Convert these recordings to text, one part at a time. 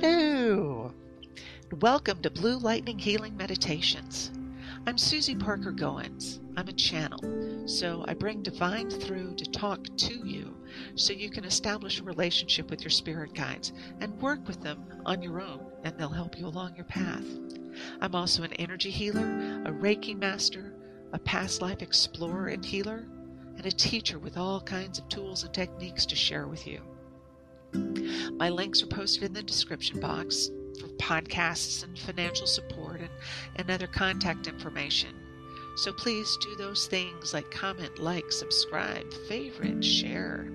Hello! Welcome to Blue Lightning Healing Meditations. I'm Susie Parker Goins. I'm a channel, so I bring divine through to talk to you so you can establish a relationship with your spirit guides and work with them on your own, and they'll help you along your path. I'm also an energy healer, a Reiki master, a past life explorer and healer, and a teacher with all kinds of tools and techniques to share with you. My links are posted in the description box for podcasts and financial support and, and other contact information. So please do those things like comment, like, subscribe, favorite, share.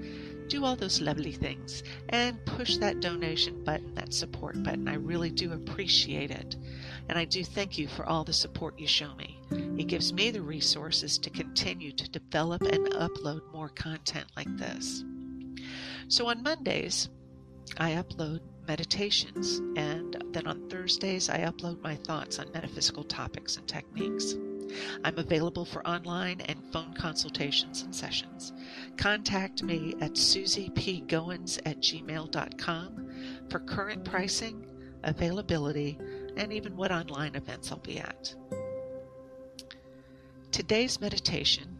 Do all those lovely things and push that donation button, that support button. I really do appreciate it. And I do thank you for all the support you show me. It gives me the resources to continue to develop and upload more content like this. So on Mondays, I upload meditations, and then on Thursdays, I upload my thoughts on metaphysical topics and techniques. I'm available for online and phone consultations and sessions. Contact me at susiepgoins at gmail.com for current pricing, availability, and even what online events I'll be at. Today's meditation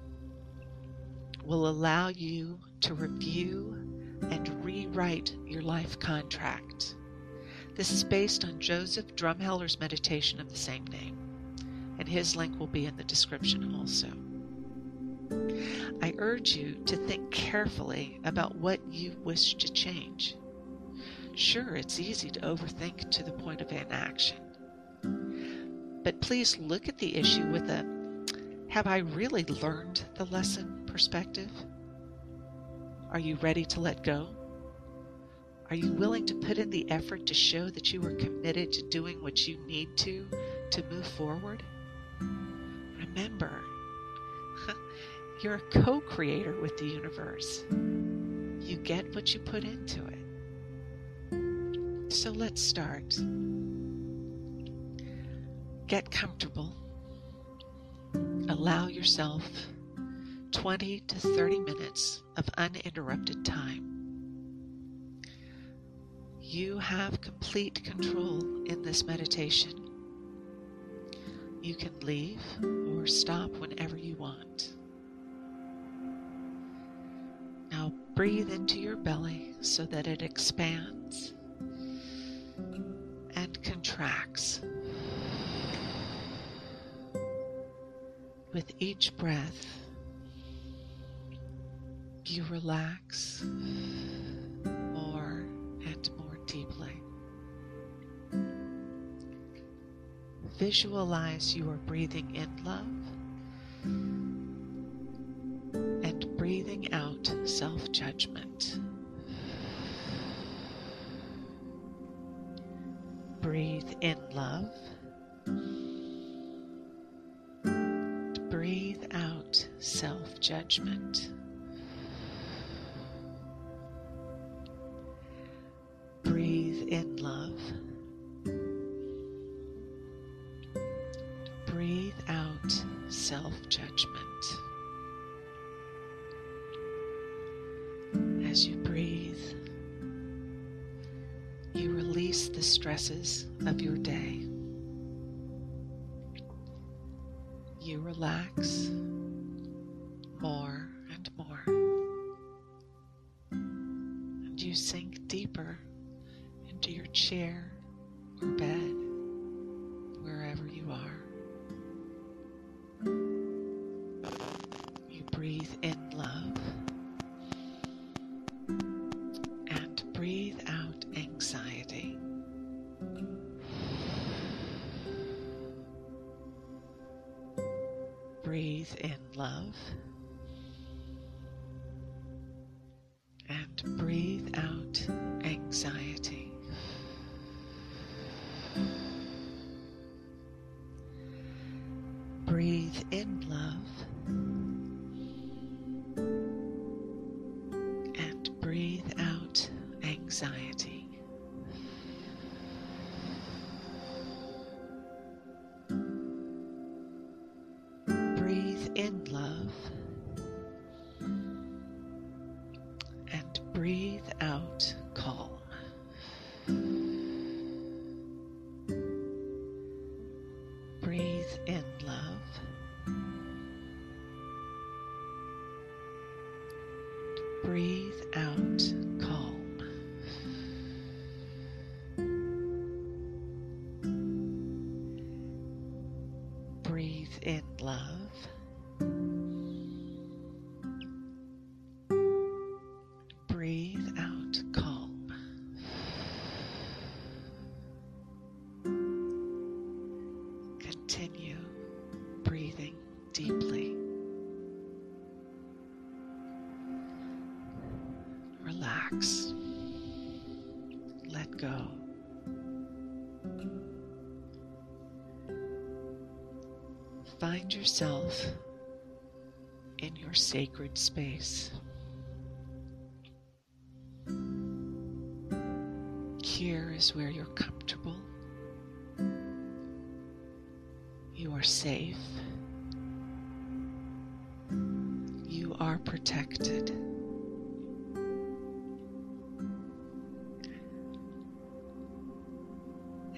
will allow you to review and rewrite your life contract. This is based on Joseph Drumheller's meditation of the same name, and his link will be in the description also. I urge you to think carefully about what you wish to change. Sure, it's easy to overthink to the point of inaction. But please look at the issue with a have I really learned the lesson perspective? Are you ready to let go? Are you willing to put in the effort to show that you are committed to doing what you need to to move forward? Remember, you're a co creator with the universe. You get what you put into it. So let's start. Get comfortable. Allow yourself 20 to 30 minutes of uninterrupted time. You have complete control in this meditation. You can leave or stop whenever you want. Now breathe into your belly so that it expands and contracts. With each breath, you relax more and more deeply. Visualize you are breathing in love and breathing out self judgment. Breathe in love. Breathe out self judgment. You sink deeper into your chair or bed, Breathe breathe out Relax. Let go. Find yourself in your sacred space. Here is where you're comfortable. You are safe. You are protected.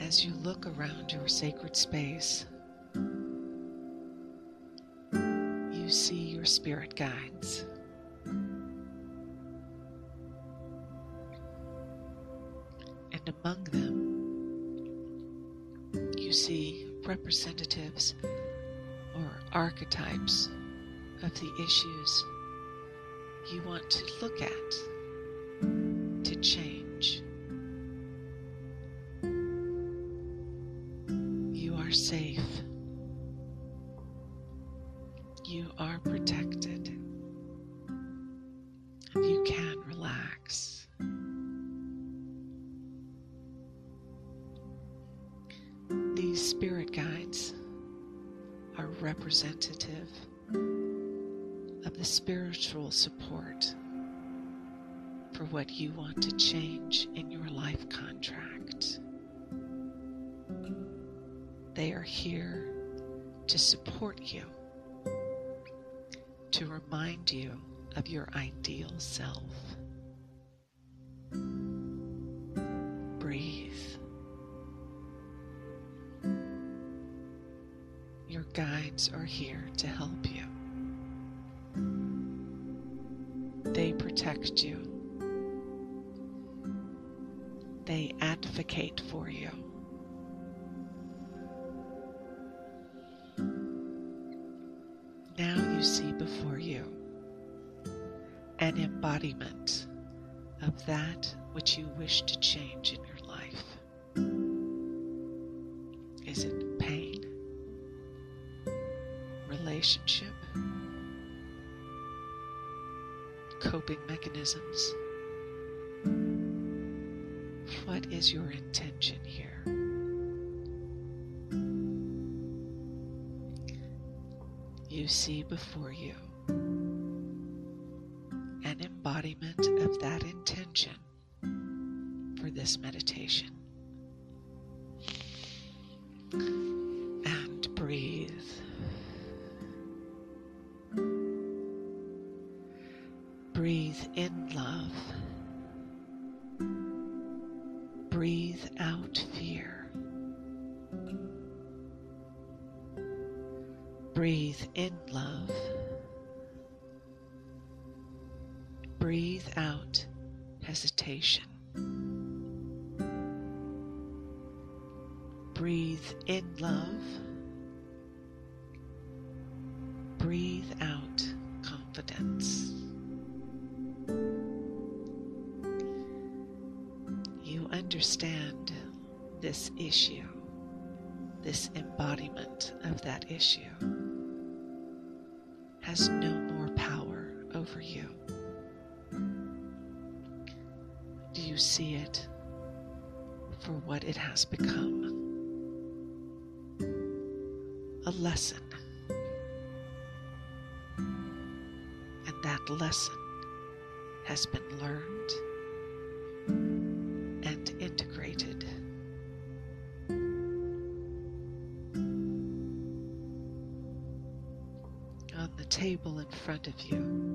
As you look around your sacred space, you see your spirit guides. And among them, you see representatives or archetypes of the issues you want to look at, are safe. You are protected. And you can relax. These spirit guides are representative of the spiritual support for what you want to change in your life contract. They are here to support you, to remind you of your ideal self. Breathe. Your guides are here to help you. They protect you. They advocate for you. An embodiment of that which you wish to change in your life. Is it pain? Relationship? Coping mechanisms? What is your intention here? You see before you meditation. And breathe. Breathe out confidence. You understand this issue, this embodiment of that issue has no more power over you. Do you see it for what it has become? A lesson. Lesson has been learned and integrated. On the table in front of you,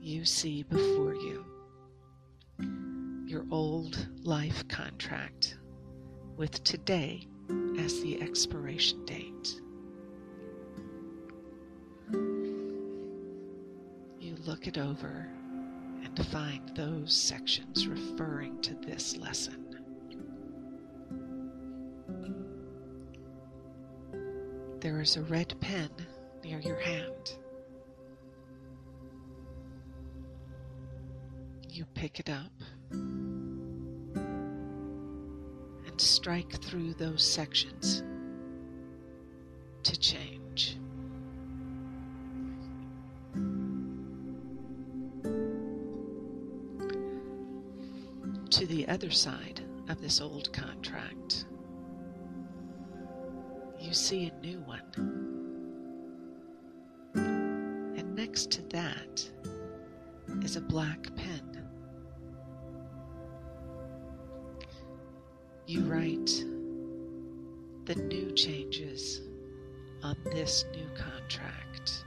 you see before you your old life contract with today as the expiration date. Look it over and find those sections referring to this lesson. There is a red pen near your hand. You pick it up and strike through those sections to change. Other side of this old contract, you see a new one. And next to that is a black pen. You write the new changes on this new contract.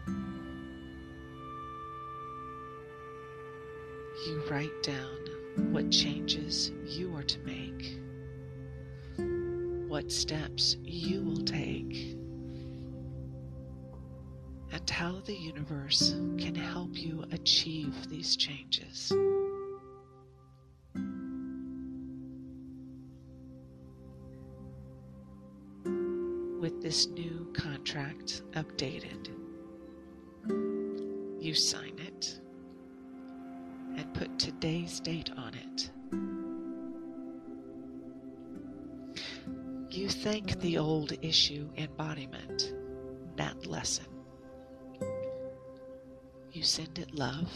You write down what changes you are to make, what steps you will take, and how the universe can help you achieve these changes. With this new contract updated, you sign put today's date on it. You thank the old issue embodiment, that lesson. You send it love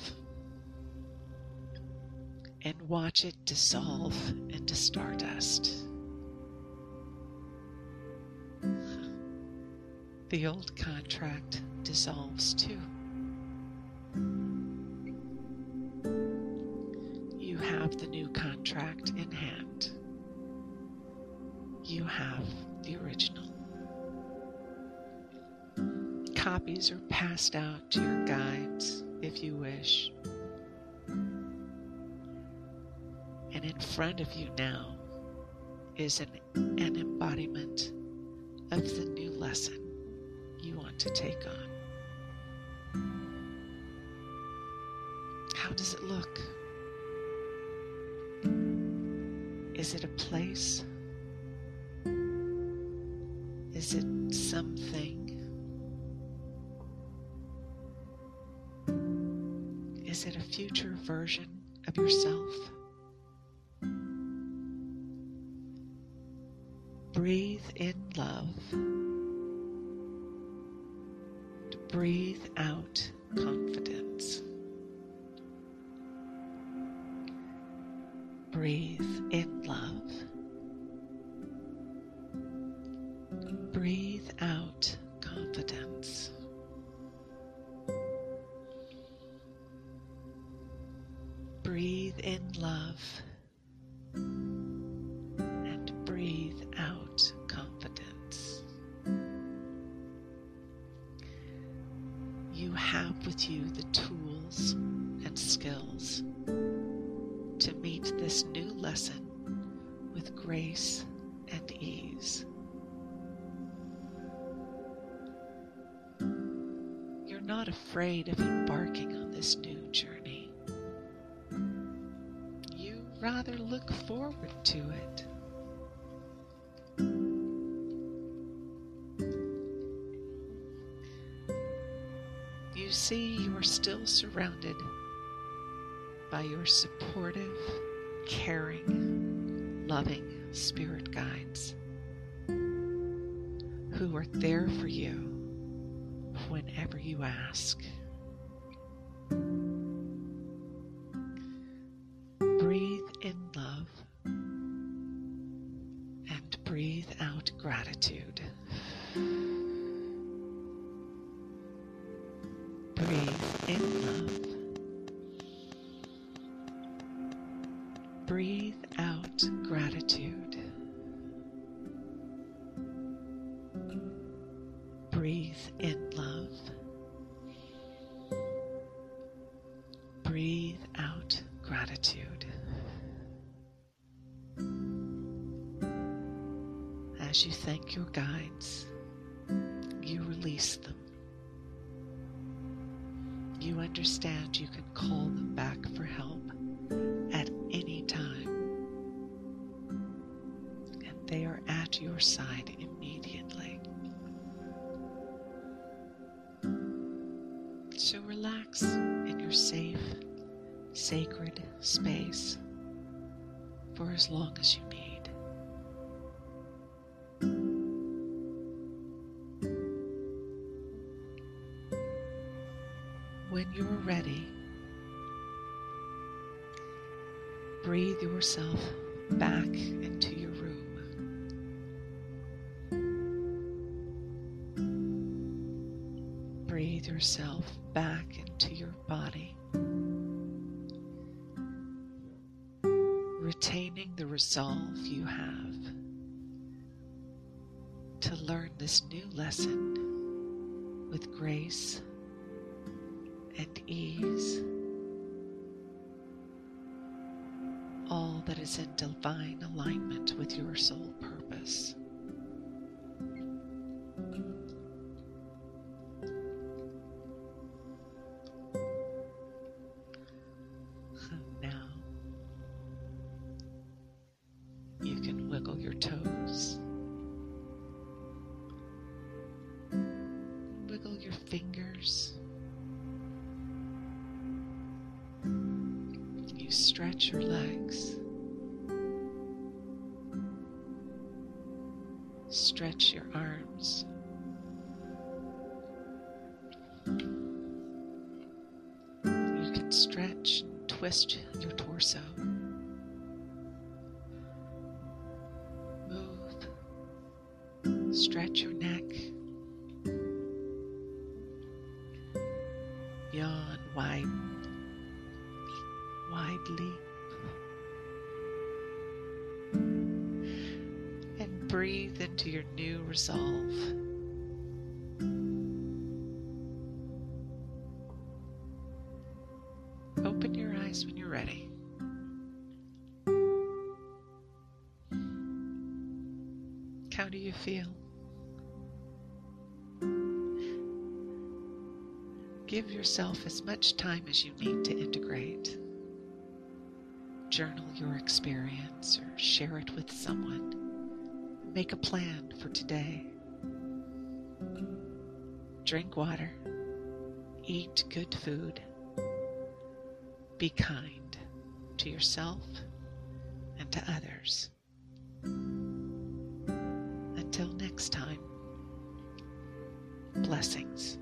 and watch it dissolve into stardust. The old contract dissolves too. The new contract in hand. You have the original. Copies are passed out to your guides if you wish. And in front of you now is an, an embodiment of the new lesson you want to take on. How does it look? Is it a place? Is it something? Is it a future version of yourself? Breathe in love. Breathe out confidence. Breathe in love. Breathe out confidence. Breathe in love and breathe out confidence. You have with you the tools and skills to meet this new lesson with grace and ease. You're not afraid of embarking on this new journey. You rather look forward to it. You see, you are still surrounded by your supportive, caring, loving spirit guides who are there for you whenever you ask. Breathe in love. Breathe out gratitude. As you thank your guides, you release them. you understand you can call them back for help So relax in your safe, sacred space for as long as you need. When you're ready, breathe yourself back into yourself back into your body. Retaining the resolve you have to learn this new lesson with grace and ease. All that is in divine alignment with your soul purpose. Fingers. You stretch your legs. Stretch your arms. You can stretch and twist your torso. Move. Stretch your neck. Your new resolve. Open your eyes when you're ready. How do you feel? Give yourself as much time as you need to integrate. Journal your experience or share it with someone. Make a plan for today. Drink water. Eat good food. Be kind to yourself and to others. Until next time, blessings.